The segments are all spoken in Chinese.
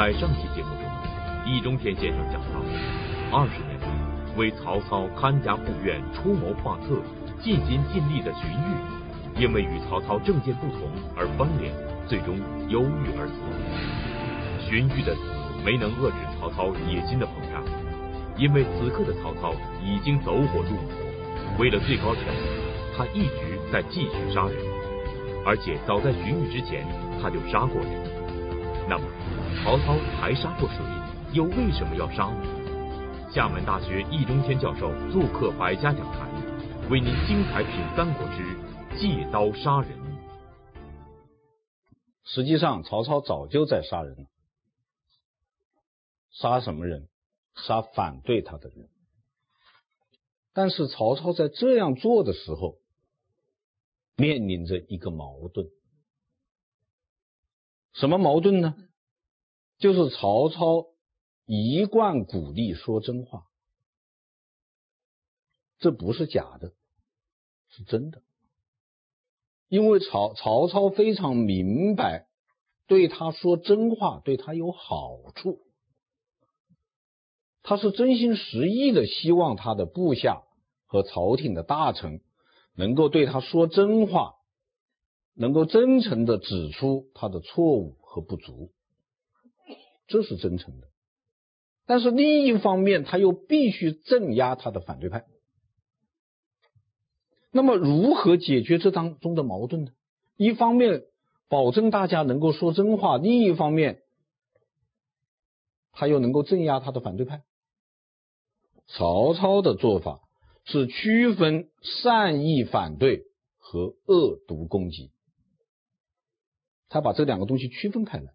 在上期节目中，易中天先生讲到，二十年来为曹操看家护院、出谋划策、尽心尽力的荀彧，因为与曹操政见不同而翻脸，最终忧郁而死。荀彧的死没能遏制曹操野心的膨胀，因为此刻的曹操已经走火入魔，为了最高权力，他一直在继续杀人，而且早在荀彧之前，他就杀过人。那么，曹操还杀过谁？又为什么要杀呢？厦门大学易中天教授做客百家讲坛，为您精彩品《三国之借刀杀人》。实际上，曹操早就在杀人了。杀什么人？杀反对他的人。但是，曹操在这样做的时候，面临着一个矛盾。什么矛盾呢？就是曹操一贯鼓励说真话，这不是假的，是真的。因为曹曹操非常明白，对他说真话对他有好处，他是真心实意的希望他的部下和朝廷的大臣能够对他说真话。能够真诚的指出他的错误和不足，这是真诚的。但是另一方面，他又必须镇压他的反对派。那么，如何解决这当中的矛盾呢？一方面保证大家能够说真话，另一方面他又能够镇压他的反对派。曹操的做法是区分善意反对和恶毒攻击。他把这两个东西区分开来，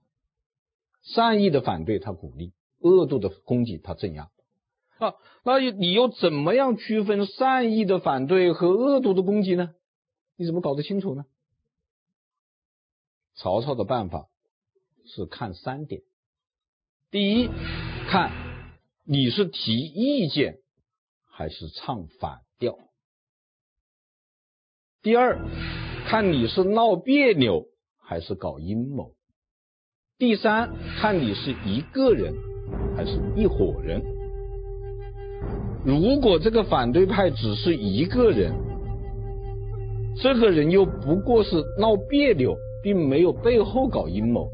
善意的反对他鼓励，恶毒的攻击他镇压。啊，那你又怎么样区分善意的反对和恶毒的攻击呢？你怎么搞得清楚呢？曹操的办法是看三点：第一，看你是提意见还是唱反调；第二，看你是闹别扭。还是搞阴谋。第三，看你是一个人还是一伙人。如果这个反对派只是一个人，这个人又不过是闹别扭，并没有背后搞阴谋，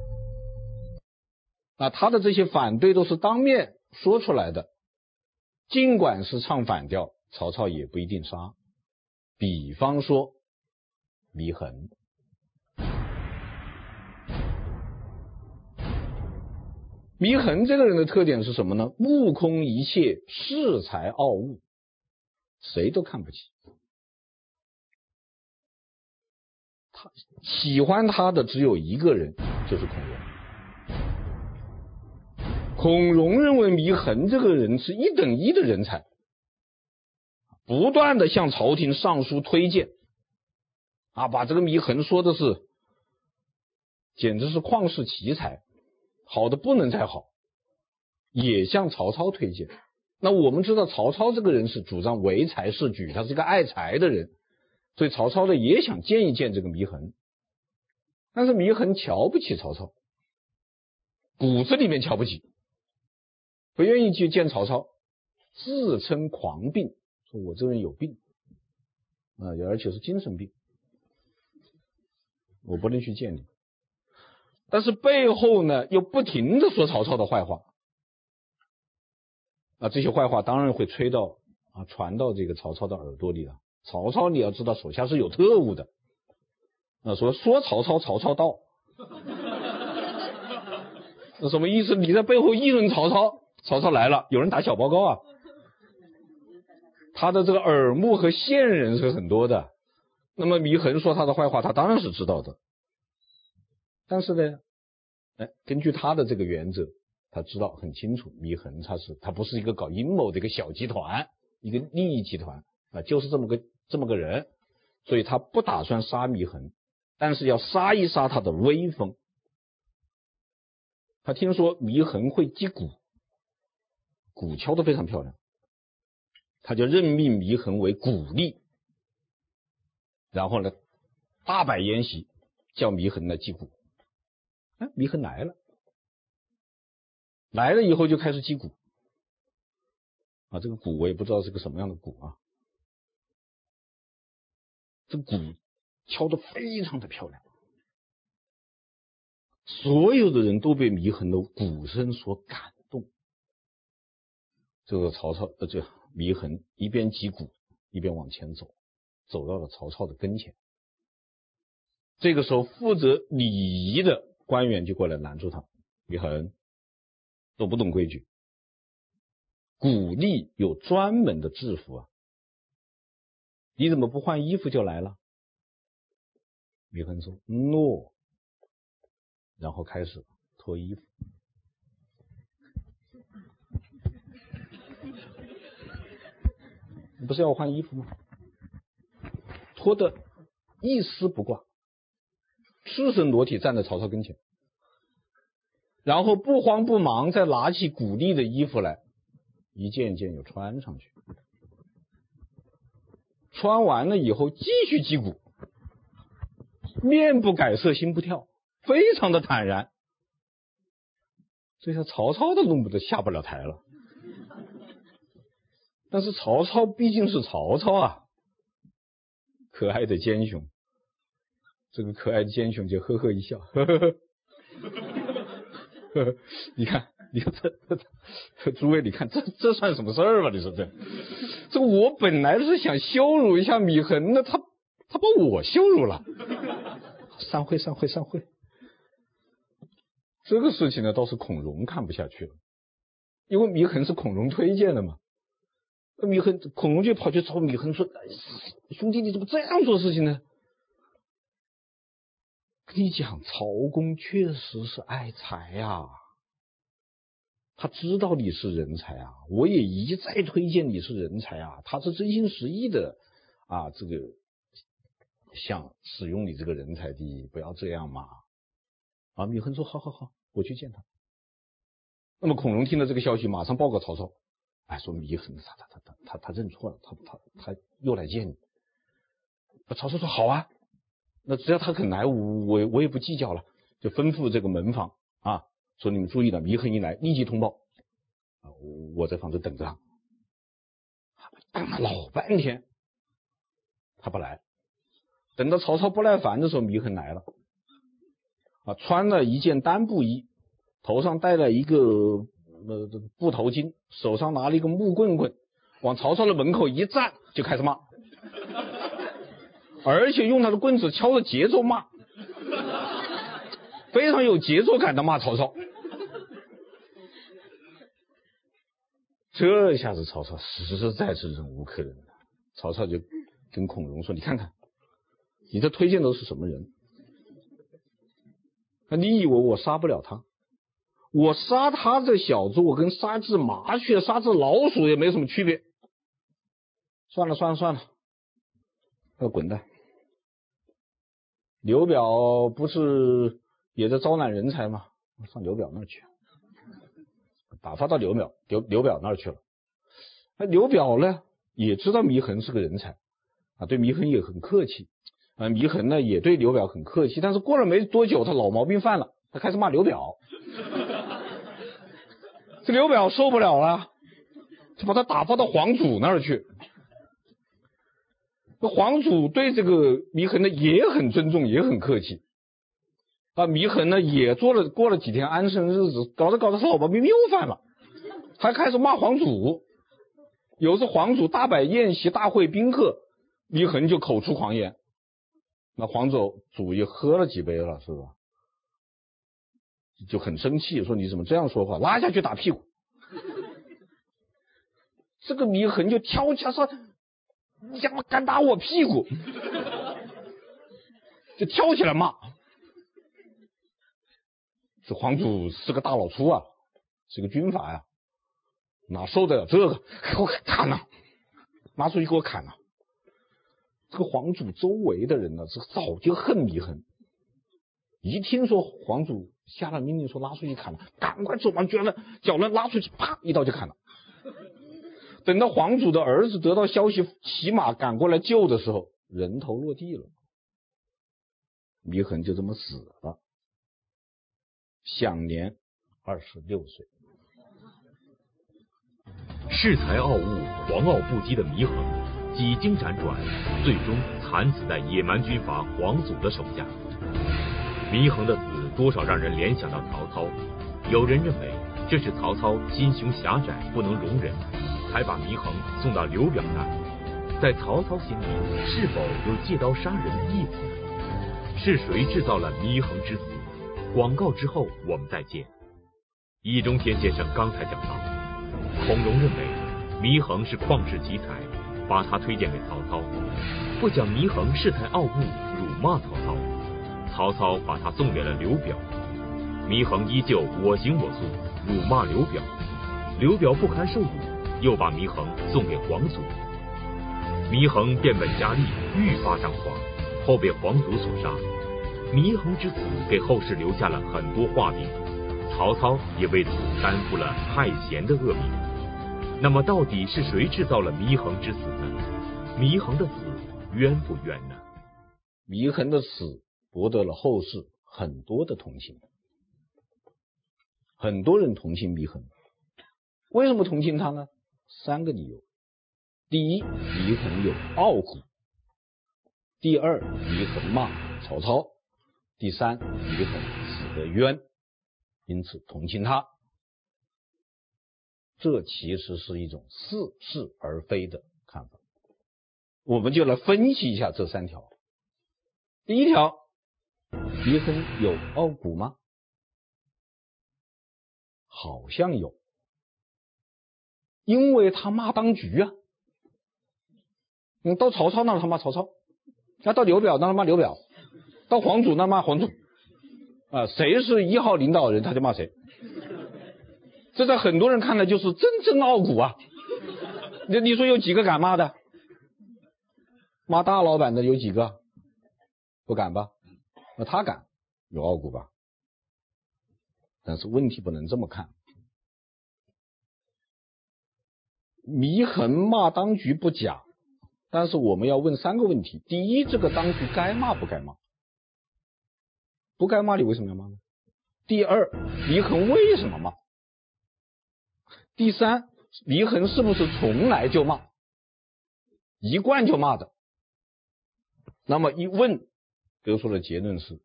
那他的这些反对都是当面说出来的，尽管是唱反调，曹操也不一定杀。比方说，祢衡。祢衡这个人的特点是什么呢？目空一切，恃才傲物，谁都看不起。他喜欢他的只有一个人，就是孔融。孔融认为祢衡这个人是一等一的人才，不断的向朝廷上书推荐，啊，把这个祢衡说的是，简直是旷世奇才。好的不能再好，也向曹操推荐。那我们知道曹操这个人是主张唯才是举，他是个爱才的人，所以曹操呢也想见一见这个祢衡。但是祢衡瞧不起曹操，骨子里面瞧不起，不愿意去见曹操，自称狂病，说我这个人有病啊，而且是精神病，我不能去见你。但是背后呢，又不停的说曹操的坏话，啊，这些坏话当然会吹到啊，传到这个曹操的耳朵里了。曹操你要知道，手下是有特务的，啊，说说曹操，曹操到，那什么意思？你在背后议论曹操，曹操来了，有人打小报告啊，他的这个耳目和线人是很多的。那么祢衡说他的坏话，他当然是知道的。但是呢，哎，根据他的这个原则，他知道很清楚，祢衡他是他不是一个搞阴谋的一个小集团，一个利益集团啊，就是这么个这么个人，所以他不打算杀祢衡，但是要杀一杀他的威风。他听说祢衡会击鼓，鼓敲得非常漂亮，他就任命祢衡为鼓吏，然后呢，大摆筵席，叫祢衡来击鼓。哎，祢衡来了，来了以后就开始击鼓，啊，这个鼓我也不知道是个什么样的鼓啊，这鼓敲得非常的漂亮，所有的人都被祢衡的鼓声所感动。这个曹操呃，这祢衡一边击鼓一边往前走，走到了曹操的跟前。这个时候，负责礼仪的官员就过来拦住他：“祢衡，懂不懂规矩？鼓吏有专门的制服啊，你怎么不换衣服就来了？”祢衡说：“诺。”然后开始脱衣服。你不是要我换衣服吗？脱的一丝不挂。赤身裸体站在曹操跟前，然后不慌不忙再拿起鼓吏的衣服来，一件件又穿上去。穿完了以后继续击鼓，面不改色心不跳，非常的坦然。这下曹操都弄不得下不了台了。但是曹操毕竟是曹操啊，可爱的奸雄。这个可爱的奸雄就呵呵一笑，呵呵呵，你看，你看这这这，诸位，你看这这算什么事儿吧？你说这，这我本来是想羞辱一下祢衡的，他他把我羞辱了，散会散会散会。这个事情呢，倒是孔融看不下去了，因为祢衡是孔融推荐的嘛，祢衡孔融就跑去找祢衡说：“兄弟，你怎么这样做事情呢？”跟你讲，曹公确实是爱才呀，他知道你是人才啊，我也一再推荐你是人才啊，他是真心实意的啊，这个想使用你这个人才的，不要这样嘛。啊，祢衡说好好好，我去见他。那么孔融听了这个消息，马上报告曹操，哎，说祢衡他他他他他他认错了，他他他又来见你。曹操说好啊。那只要他肯来，我我我也不计较了，就吩咐这个门房啊，说你们注意了，祢衡一来立即通报啊，我在房子等着他。等了老半天，他不来。等到曹操不耐烦的时候，祢衡来了啊，穿了一件单布衣，头上戴了一个呃布头巾，手上拿了一个木棍棍，往曹操的门口一站，就开始骂。而且用他的棍子敲着节奏骂，非常有节奏感的骂曹操。这下子曹操实在是忍无可忍了。曹操就跟孔融说：“你看看，你这推荐都是什么人？那你以为我杀不了他？我杀他这小子，我跟杀只麻雀、杀只老鼠也没什么区别。算了算了算了，要滚蛋。”刘表不是也在招揽人才吗？上刘表那儿去，打发到刘表刘刘表那儿去了。那刘表呢，也知道祢衡是个人才啊，对祢衡也很客气啊。祢衡呢也对刘表很客气，但是过了没多久，他老毛病犯了，他开始骂刘表。这刘表受不了了，就把他打发到黄祖那儿去。那皇祖对这个祢衡呢也很尊重，也很客气。啊，祢衡呢也做了过了几天安生日子，搞着搞着他老毛病又犯了，还开始骂皇祖。有次皇祖大摆宴席，大会宾客，祢衡就口出狂言。那皇祖祖也喝了几杯了，是吧？就很生气，说你怎么这样说话？拉下去打屁股。这个祢衡就跳起来说。你他妈敢打我屁股？就跳起来骂。这皇祖是个大老粗啊，是个军阀呀，哪受得了这个？给我砍了，拿出去给我砍了。这个皇祖周围的人呢，是早就恨祢衡。一听说皇祖下了命令说拉出去砍了，赶快手忙脚乱，脚乱拉出去，啪一刀就砍了。等到黄祖的儿子得到消息，骑马赶过来救的时候，人头落地了，祢衡就这么死了，享年二十六岁。恃才傲物、狂傲不羁的祢衡，几经辗转，最终惨死在野蛮军阀皇祖的手下。祢衡的死多少让人联想到曹操，有人认为这是曹操心胸狭窄，不能容忍，才把祢衡送到刘表那里。在曹操心里，是否有借刀杀人的意思呢？是谁制造了祢衡之死？广告之后我们再见。易中天先生刚才讲到，孔融认为祢衡是旷世奇才，把他推荐给曹操，不讲祢衡恃才傲物，辱骂曹操。曹操把他送给了刘表，祢衡依旧我行我素，辱骂刘表。刘表不堪受辱，又把祢衡送给皇祖。祢衡变本加厉，愈发张狂，后被皇族所杀。祢衡之死给后世留下了很多话柄，曹操也为此担负了害贤的恶名。那么，到底是谁制造了祢衡之死呢？祢衡的死冤不冤呢？祢衡的死博得了后世很多的同情，很多人同情祢衡。为什么同情他呢？三个理由：第一，祢衡有傲骨；第二，祢衡骂曹操。第三，祢衡死得冤，因此同情他。这其实是一种似是而非的看法。我们就来分析一下这三条。第一条，祢衡有傲骨吗？好像有，因为他骂当局啊。你到曹操那他骂曹操，要到刘表那他骂刘表。到皇祖那骂皇祖，啊，谁是一号领导人他就骂谁，这在很多人看来就是真正傲骨啊。你你说有几个敢骂的？骂大老板的有几个？不敢吧？那他敢，有傲骨吧？但是问题不能这么看。祢衡骂当局不假，但是我们要问三个问题：第一，这个当局该骂不该骂？不该骂你，为什么要骂呢？第二，祢衡为什么骂？第三，祢衡是不是从来就骂，一贯就骂的？那么一问得出的结论是，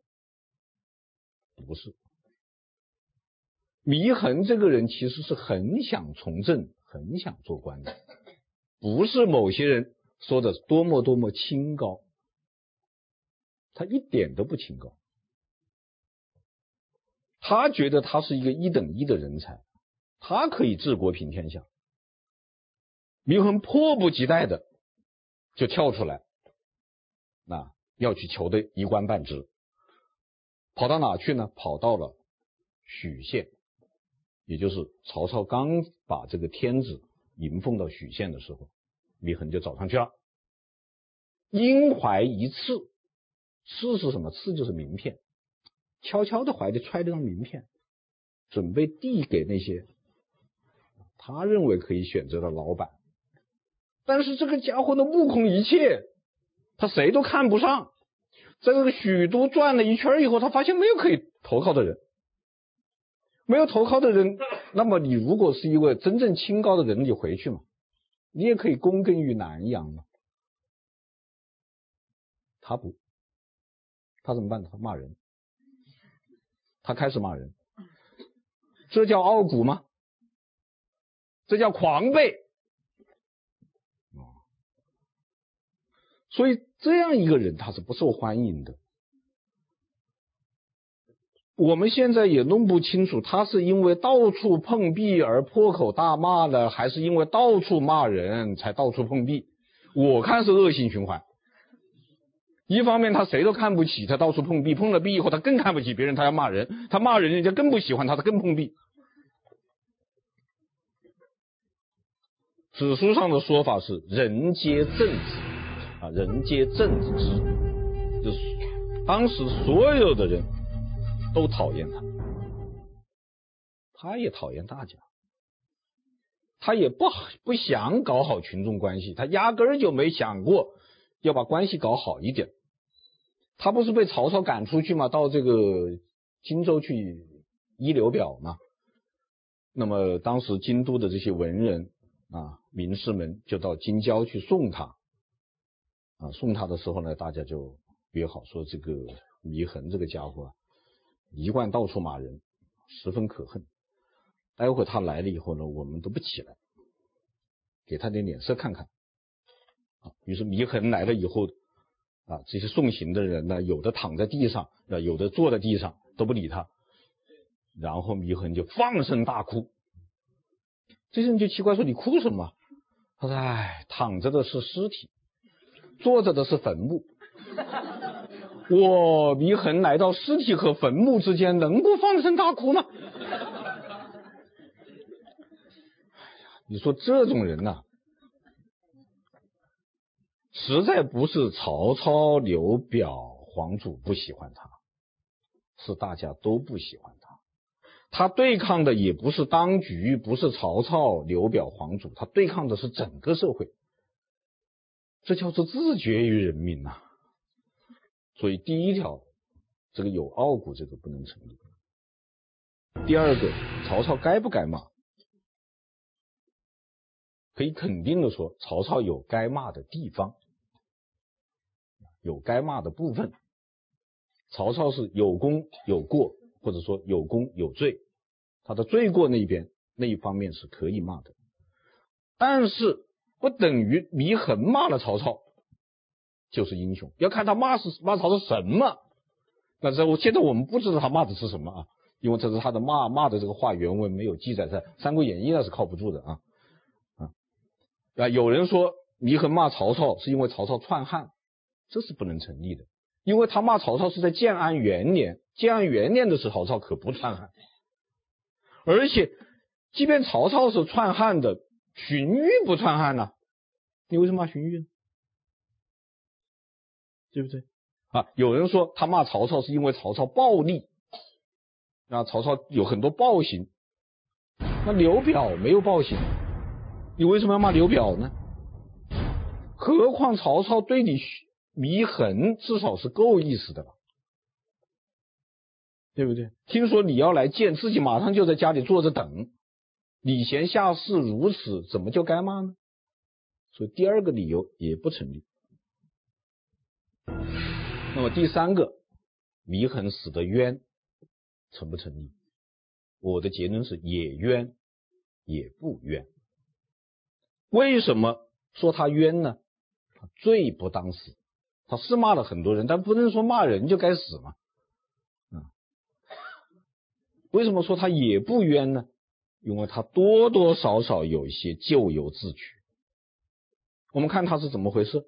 不是。祢衡这个人其实是很想从政，很想做官的，不是某些人说的多么多么清高，他一点都不清高。他觉得他是一个一等一的人才，他可以治国平天下。祢衡迫不及待的就跳出来，那要去求得一官半职，跑到哪去呢？跑到了许县，也就是曹操刚把这个天子迎奉到许县的时候，祢衡就找上去了，阴怀一刺，刺是什么？刺就是名片。悄悄的怀里揣着张名片，准备递给那些他认为可以选择的老板。但是这个家伙呢，目空一切，他谁都看不上。在这个许都转了一圈以后，他发现没有可以投靠的人，没有投靠的人。那么你如果是一位真正清高的人，你回去嘛，你也可以躬耕于南阳嘛。他不，他怎么办？他骂人。他开始骂人，这叫傲骨吗？这叫狂悖。所以这样一个人他是不受欢迎的。我们现在也弄不清楚，他是因为到处碰壁而破口大骂的，还是因为到处骂人才到处碰壁？我看是恶性循环。一方面他谁都看不起，他到处碰壁，碰了壁以后他更看不起别人，他要骂人，他骂人人家更不喜欢他，他更碰壁。史书上的说法是“人皆正直”，啊，人皆憎之，就是当时所有的人都讨厌他，他也讨厌大家，他也不不想搞好群众关系，他压根儿就没想过要把关系搞好一点。他不是被曹操赶出去吗？到这个荆州去依刘表吗？那么当时京都的这些文人啊，名士们就到京郊去送他。啊，送他的时候呢，大家就约好说，这个祢衡这个家伙啊，一贯到处骂人，十分可恨。待会他来了以后呢，我们都不起来，给他点脸色看看。于是祢衡来了以后，啊，这些送行的人呢，有的躺在地上，啊，有的坐在地上，都不理他。然后祢衡就放声大哭。这些人就奇怪说：“你哭什么？”他说：“哎，躺着的是尸体。”坐着的是坟墓，我祢衡来到尸体和坟墓之间，能不放声大哭吗？你说这种人呐、实在不是曹操、刘表、黄祖不喜欢他，是大家都不喜欢他。他对抗的也不是当局，不是曹操、刘表、黄祖，他对抗的是整个社会。这叫做自绝于人民呐、所以第一条，这个有傲骨，这个不能成立。第二个，曹操该不该骂？可以肯定的说，曹操有该骂的地方，有该骂的部分。曹操是有功有过，或者说有功有罪，他的罪过那一边那一方面是可以骂的，但是。不等于祢衡骂了曹操就是英雄，要看他骂是骂曹操什么。但是我现在我们不知道他骂的是什么啊，因为这是他的骂骂的这个话原文没有记载在《三国演义》，那是靠不住的啊啊啊！有人说祢衡骂曹操是因为曹操篡汉，这是不能成立的，因为他骂曹操是在建安元年，建安元年的时候曹操可不篡汉，而且即便曹操是篡汉的。荀彧不篡汉呢？你为什么骂荀彧呢？对不对？啊，有人说他骂曹操是因为曹操暴力，啊，曹操有很多暴行。那刘表没有暴行，你为什么要骂刘表呢？何况曹操对你祢衡至少是够意思的吧？对不对？听说你要来见，自己马上就在家里坐着等。礼贤下士如此，怎么就该骂呢？所以第二个理由也不成立。那么第三个，祢衡死的冤，成不成立？我的结论是也冤，也不冤。为什么说他冤呢？他罪不当死，他是骂了很多人，但不能说骂人就该死嘛。为什么说他也不冤呢？因为他多多少少有一些咎由自取。我们看他是怎么回事？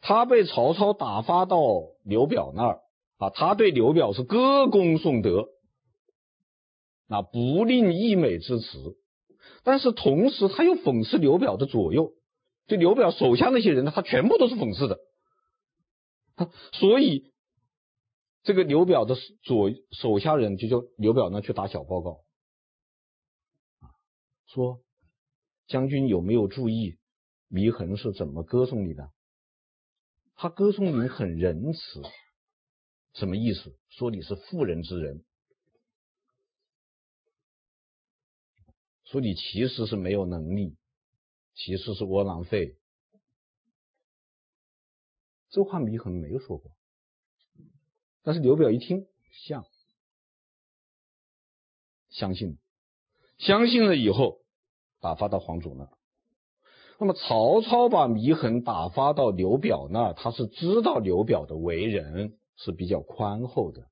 他被曹操打发到刘表那儿啊，他对刘表是歌功颂德，那不吝溢美之词，但是同时他又讽刺刘表的左右，对刘表手下那些人呢，他全部都是讽刺的。所以这个刘表的左手下人就叫刘表那去打小报告。说，将军有没有注意祢衡是怎么歌颂你的？他歌颂你很仁慈，什么意思？说你是妇人之仁，说你其实是没有能力，其实是窝囊废。这话祢衡没有说过，但是刘表一听像，相信了，相信了以后。打发到黄祖那，那么曹操把祢衡打发到刘表那，他是知道刘表的为人是比较宽厚的，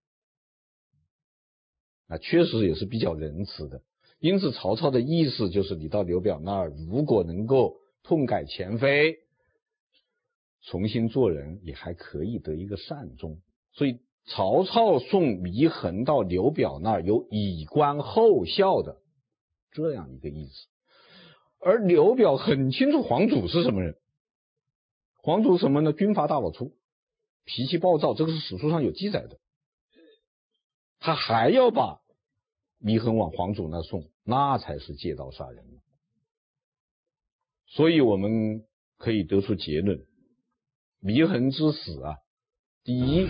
啊，确实也是比较仁慈的。因此，曹操的意思就是，你到刘表那儿，如果能够痛改前非，重新做人，也还可以得一个善终。所以，曹操送祢衡到刘表那儿，有以观后效的这样一个意思。而刘表很清楚黄祖是什么人，黄祖什么呢？军阀大老粗，脾气暴躁，这个是史书上有记载的。他还要把祢衡往黄祖那送，那才是借刀杀人。所以我们可以得出结论：祢衡之死啊，第一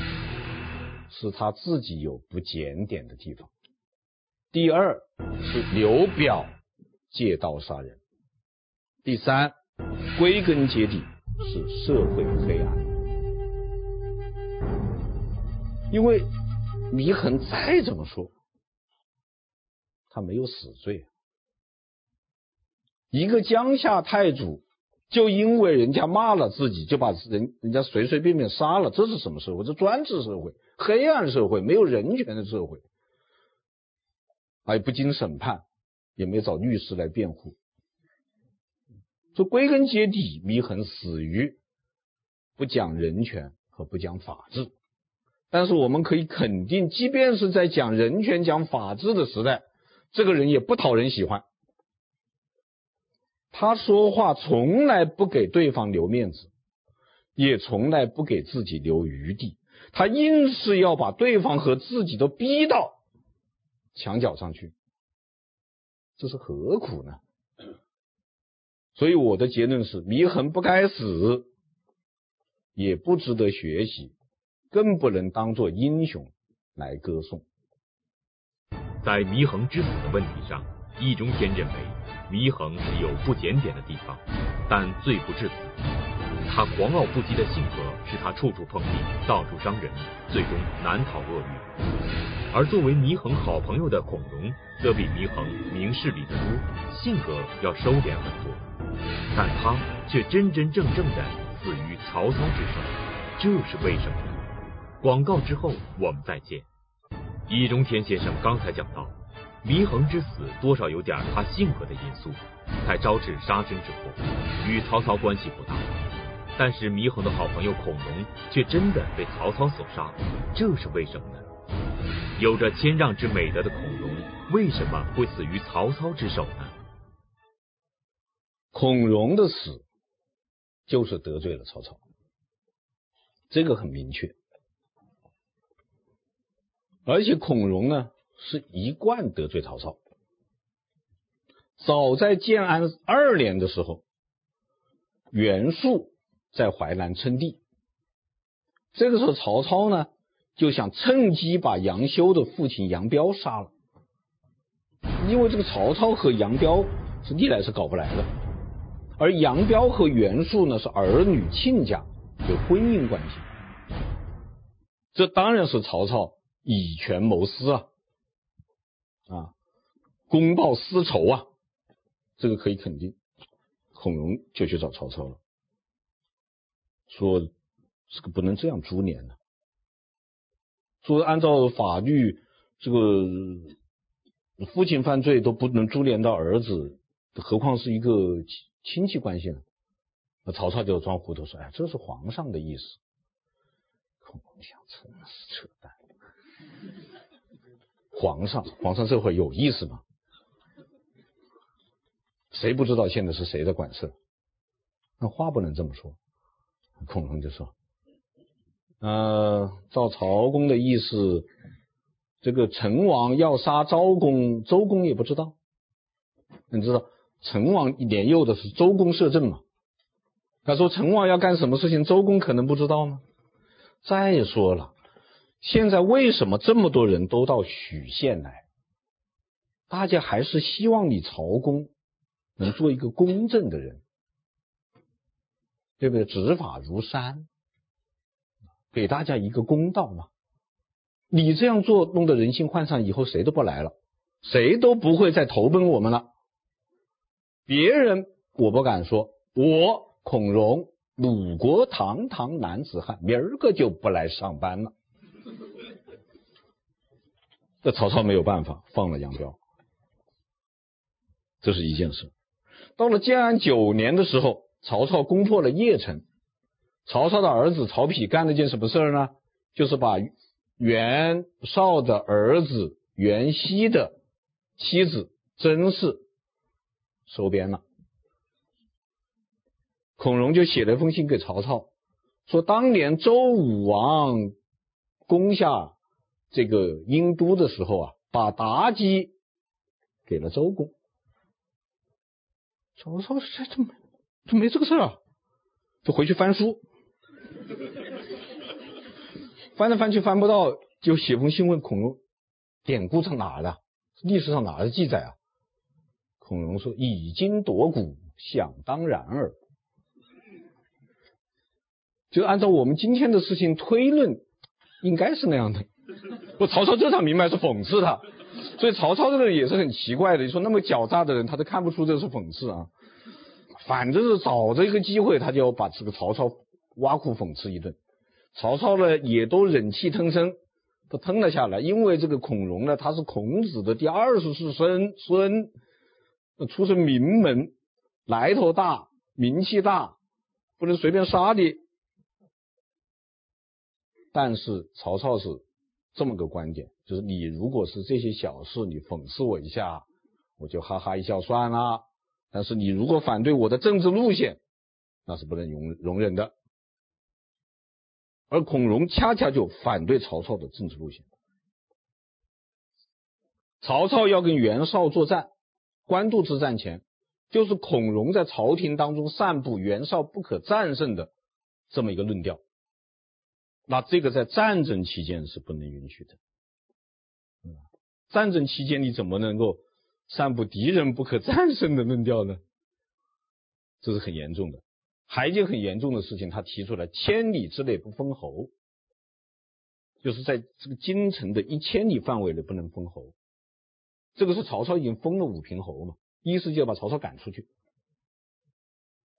是他自己有不检点的地方；第二是刘表借刀杀人。第三，归根结底是社会黑暗，因为祢衡再怎么说，他没有死罪，一个江夏太祖。就因为人家骂了自己，就把人人家随随便便杀了，这是什么社会？这专制社会、黑暗社会，没有人权的社会，还不经审判，也没找律师来辩护。说归根结底，祢衡死于不讲人权和不讲法治。但是我们可以肯定，即便是在讲人权、讲法治的时代，这个人也不讨人喜欢。他说话从来不给对方留面子，也从来不给自己留余地，他硬是要把对方和自己都逼到墙角上去，这是何苦呢？所以我的结论是：祢衡不该死，也不值得学习，更不能当做英雄来歌颂。在祢衡之死的问题上，易中天认为。祢衡有不检点的地方，但罪不至死。他狂傲不羁的性格使他处处碰壁，到处伤人，最终难逃厄运。而作为祢衡好朋友的孔融，则比祢衡明事理得多，性格要收敛很多。但他却真真正正的死于曹操之手，这是为什么呢？广告之后我们再见。易中天先生刚才讲到。祢衡之死多少有点他性格的因素，才招致杀身之祸，与曹操关系不大。但是祢衡的好朋友孔融却真的被曹操所杀，这是为什么呢？有着谦让之美德的孔融为什么会死于曹操之手呢？孔融的死就是得罪了曹操，这个很明确。而且孔融呢，是一贯得罪曹操。早在建安二年的时候，袁术在淮南称帝。这个时候，曹操呢就想趁机把杨修的父亲杨彪杀了，因为这个曹操和杨彪是历来是搞不来的，而杨彪和袁术呢是儿女亲家，有婚姻关系，这当然是曹操以权谋私啊。啊，公报私仇啊，这个可以肯定。孔融就去找曹操了，说这个不能这样株连的。说按照法律，这个父亲犯罪都不能株连到儿子，何况是一个亲戚关系呢？那曹操就装糊涂说：“哎，这是皇上的意思。”孔融想，真是扯淡。皇上，皇上这会有意思吗？谁不知道现在是谁的管事？那话不能这么说。孔融就说：“呃，照曹公的意思，这个成王要杀周公，周公也不知道。你知道成王年幼的是周公摄政嘛？他说成王要干什么事情，周公可能不知道吗？再说了。”现在为什么这么多人都到许县来？大家还是希望你曹公能做一个公正的人，对不对？执法如山，给大家一个公道嘛。你这样做弄得人心涣散，以后谁都不来了，谁都不会再投奔我们了。别人我不敢说，我孔融，鲁国堂堂男子汉，明儿个就不来上班了。这曹操没有办法，放了杨彪，这是一件事。到了建安九年的时候，曹操攻破了邺城，曹操的儿子曹丕干了件什么事呢？就是把袁绍的儿子袁熙的妻子甄氏收编了。孔融就写了一封信给曹操，说当年周武王攻下。这个殷都的时候啊，把妲己给了周公。曹操说：“这怎么怎么没这个事啊？”就回去翻书，翻来翻去翻不到，就写封信问孔融：“典故上哪的？历史上哪的记载啊？”孔融说：“以今夺古，想当然耳。就按照我们今天的事情推论，应该是那样的。不，曹操这场明白是讽刺他，所以曹操这个人也是很奇怪的。你说那么狡诈的人，他都看不出这是讽刺啊。反正是找着一个机会，他就要把这个曹操挖苦讽刺一顿。曹操呢，也都忍气吞声，都吞了下来。因为这个孔融呢，他是孔子的第二十世孙孙，那出身名门，来头大，名气大，不能随便杀的。但是曹操是这么个观点，就是你如果是这些小事，你讽刺我一下，我就哈哈一笑算了。但是你如果反对我的政治路线，那是不能容容忍的。而孔融恰恰就反对曹操的政治路线。曹操要跟袁绍作战，官渡之战前，就是孔融在朝廷当中散布袁绍不可战胜的这么一个论调。那这个在战争期间是不能允许的。战争期间你怎么能够？散布敌人不可战胜的论调呢，这是很严重的。还一件很严重的事情，他提出来千里之内不封侯，就是在这个京城的一千里范围内不能封侯。这个是曹操已经封了五平侯嘛，意思就要把曹操赶出去。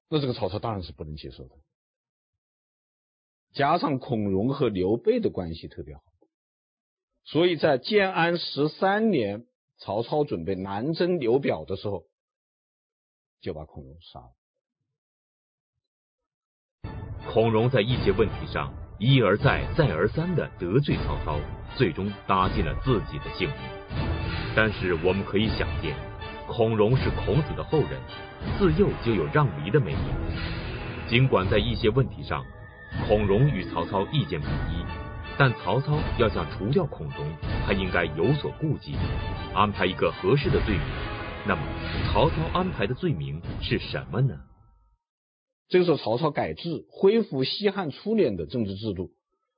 那这个曹操当然是不能接受的。加上孔融和刘备的关系特别好，所以在建安十三年。曹操准备南征刘表的时候，就把孔融杀了。孔融在一些问题上一而再、再而三的得罪曹操，最终搭进了自己的性命。但是我们可以想见，孔融是孔子的后人，自幼就有让梨的魅力。尽管在一些问题上，孔融与曹操意见不一。但曹操要想除掉孔融，他应该有所顾忌，安排一个合适的罪名。那么，曹操安排的罪名是什么呢？这个时候，曹操改制，恢复西汉初年的政治制度，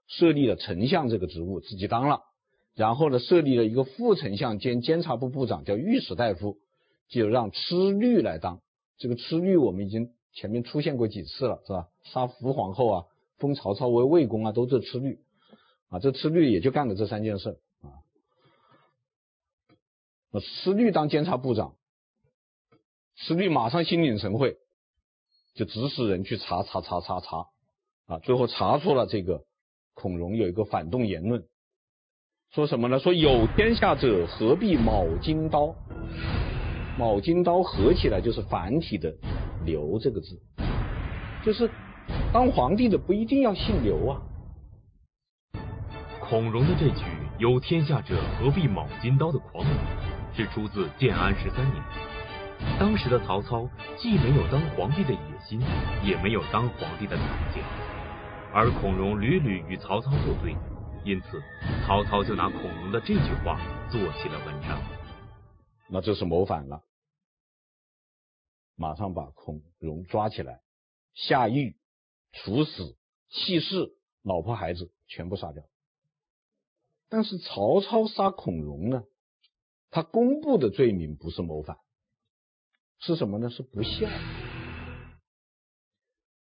设立了丞相这个职务，自己当了。然后呢，设立了一个副丞相兼监察部部长，叫御史大夫，就让郗律来当。这个郗律我们已经前面出现过几次了，是吧？杀伏皇后啊，封曹操为魏公啊，都是郗律。啊，这郗律也就干了这三件事啊。那郗律当监察部长，郗律马上心领神会，就指使人去查查查查查，啊，最后查出了这个孔融有一个反动言论，说什么呢？说有天下者，何必卯金刀？卯金刀合起来就是繁体的刘这个字，就是当皇帝的不一定要姓刘啊。孔融的这句“有天下者，何必卯金刀”的狂语，是出自建安十三年。当时的曹操既没有当皇帝的野心，也没有当皇帝的条件，而孔融屡屡与曹操作对，因此曹操就拿孔融的这句话做起了文章。那这是谋反了，马上把孔融抓起来，下狱、处死、弃市，老婆孩子全部杀掉。但是曹操杀孔融呢，他公布的罪名不是谋反，是什么呢？是不孝。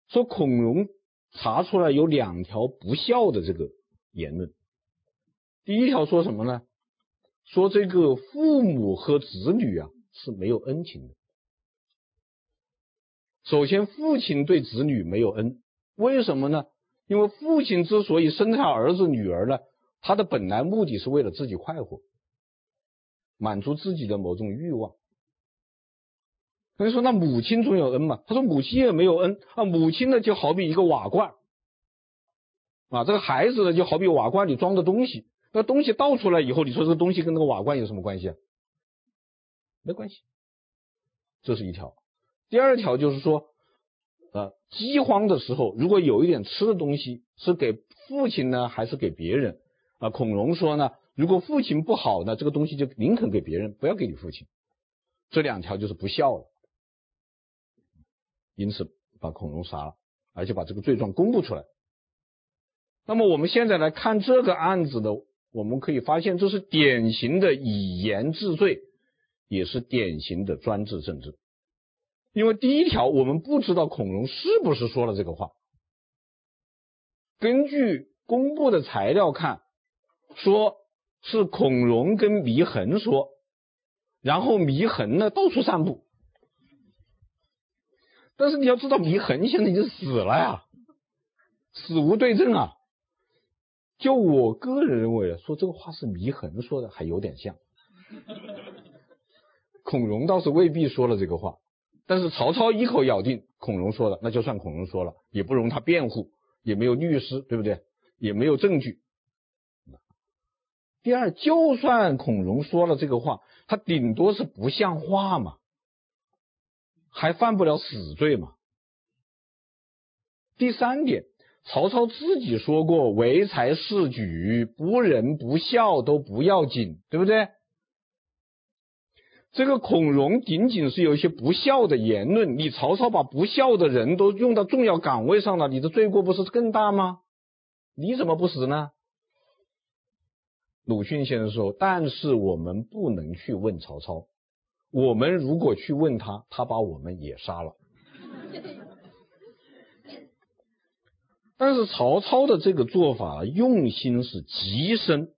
说孔融查出来有两条不孝的这个言论，第一条说什么呢？说这个父母和子女啊是没有恩情的。首先，父亲对子女没有恩，为什么呢？因为父亲之所以生下儿子女儿呢，他的本来目的是为了自己快活，满足自己的某种欲望。所以说，那母亲总有恩嘛？他说母亲也没有恩啊，母亲呢就好比一个瓦罐啊，这个孩子呢就好比瓦罐里装的东西，那东西倒出来以后，你说这个东西跟那个瓦罐有什么关系啊？没关系。这是一条。第二条就是说，呃，饥荒的时候，如果有一点吃的东西，是给父亲呢，还是给别人？啊，孔融说呢，如果父亲不好呢，这个东西就宁肯给别人，不要给你父亲。这两条就是不孝了，因此把孔融杀了，而且把这个罪状公布出来。那么我们现在来看这个案子呢，我们可以发现，这是典型的以言治罪，也是典型的专制政治。因为第一条，我们不知道孔融是不是说了这个话。根据公布的材料看，说是孔融跟祢衡说，然后祢衡呢到处散布。但是你要知道，祢衡现在已经死了呀，死无对证啊。就我个人认为，说这个话是祢衡说的，还有点像。孔融倒是未必说了这个话，但是曹操一口咬定孔融说的，那就算孔融说了，也不容他辩护，也没有律师，对不对？也没有证据。第二，就算孔融说了这个话，他顶多是不像话嘛。还犯不了死罪嘛？第三点，曹操自己说过，唯才是举，不仁不孝都不要紧，对不对？这个孔融仅仅是有一些不孝的言论，你曹操把不孝的人都用到重要岗位上了，你的罪过不是更大吗？你怎么不死呢？鲁迅先生说，但是我们不能去问曹操。我们如果去问他，他把我们也杀了。但是曹操的这个做法用心是极深，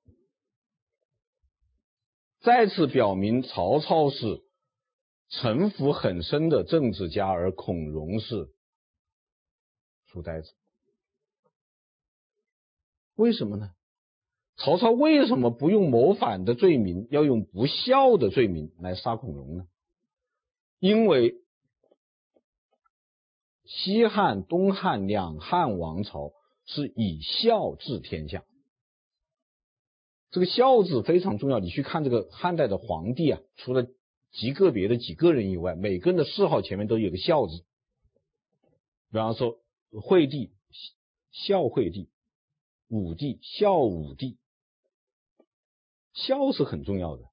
再次表明曹操是城府很深的政治家，而孔融是书呆子。为什么呢？曹操为什么不用谋反的罪名，要用不孝的罪名来杀孔融呢？因为西汉、东汉两汉王朝是以孝治天下，这个孝字非常重要。你去看这个汉代的皇帝啊，除了极个别的几个人以外，每个人的谥号前面都有个孝字。比方说，惠帝孝惠帝，武帝孝武帝。孝是很重要的。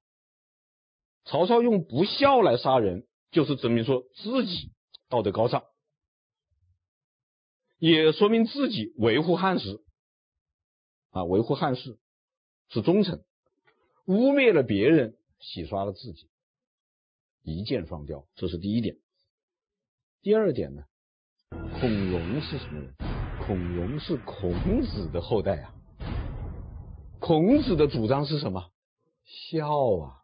曹操用不孝来杀人，就是证明说自己道德高尚，也说明自己维护汉室啊，维护汉室是忠臣。污蔑了别人，洗刷了自己，一箭双雕，这是第一点。第二点呢，孔融是什么人？孔融是孔子的后代啊。孔子的主张是什么？孝啊！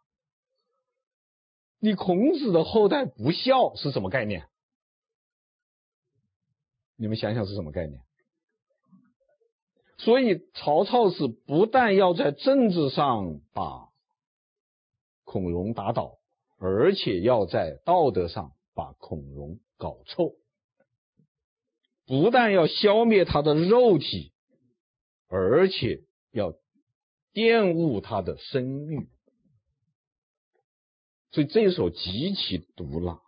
你孔子的后代不孝是什么概念？你们想想是什么概念？所以曹操是不但要在政治上把孔融打倒，而且要在道德上把孔融搞臭。不但要消灭他的肉体，而且要。玷污他的声誉，所以这一手极其毒辣，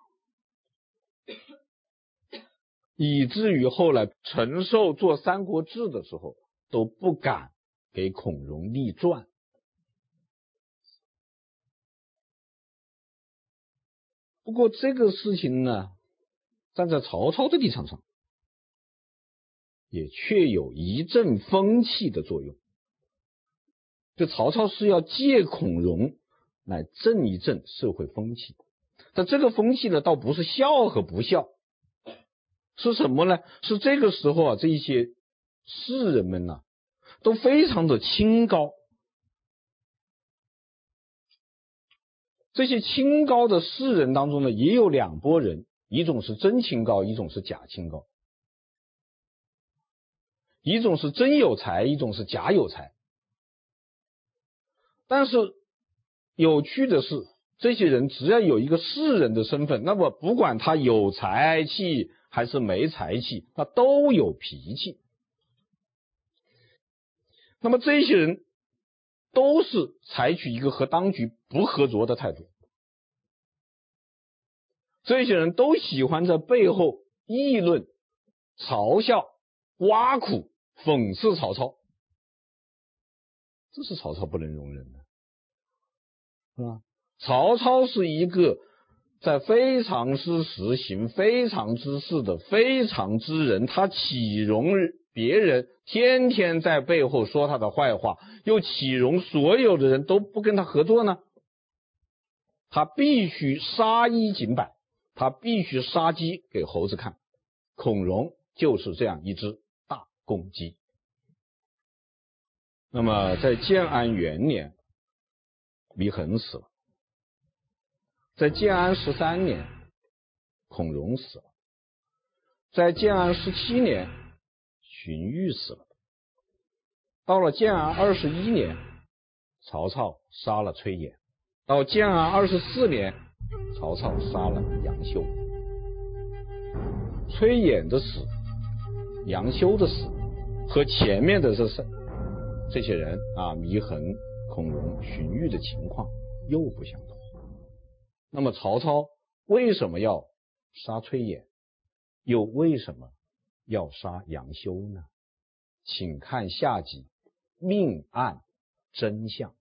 以至于后来陈寿做《三国志》的时候都不敢给孔融立传。不过这个事情呢，站在曹操的立场上，也确有一阵风气的作用。这曹操是要借孔融来震一震社会风气，但这个风气呢，倒不是孝和不孝，是什么呢？是这个时候啊，这一些士人们呐，都非常的清高。这些清高的士人当中呢，也有两拨人，一种是真清高，一种是假清高；一种是真有才，一种是假有才。但是有趣的是，这些人只要有一个士人的身份，那么不管他有才气还是没才气，他都有脾气。那么这些人都是采取一个和当局不合作的态度，这些人都喜欢在背后议论、嘲笑、挖苦、讽刺曹操。这是曹操不能容忍的，是吧？曹操是一个在非常之时行非常之事的非常之人，他岂容别人天天在背后说他的坏话，又岂容所有的人都不跟他合作呢？他必须杀一儆百，他必须杀鸡给猴子看。孔融就是这样一只大公鸡。那么在建安元年，祢衡死了；在建安十三年，孔融死了；在建安十七年，荀彧死了。到了建安二十一年，曹操杀了崔琰；到建安二十四年，曹操杀了杨修。崔琰的死，杨修的死，和前面的这三这些人啊，祢衡、孔融、荀彧的情况又不相同。那么曹操为什么要杀崔琰，又为什么要杀杨修呢？请看下集。命案真相。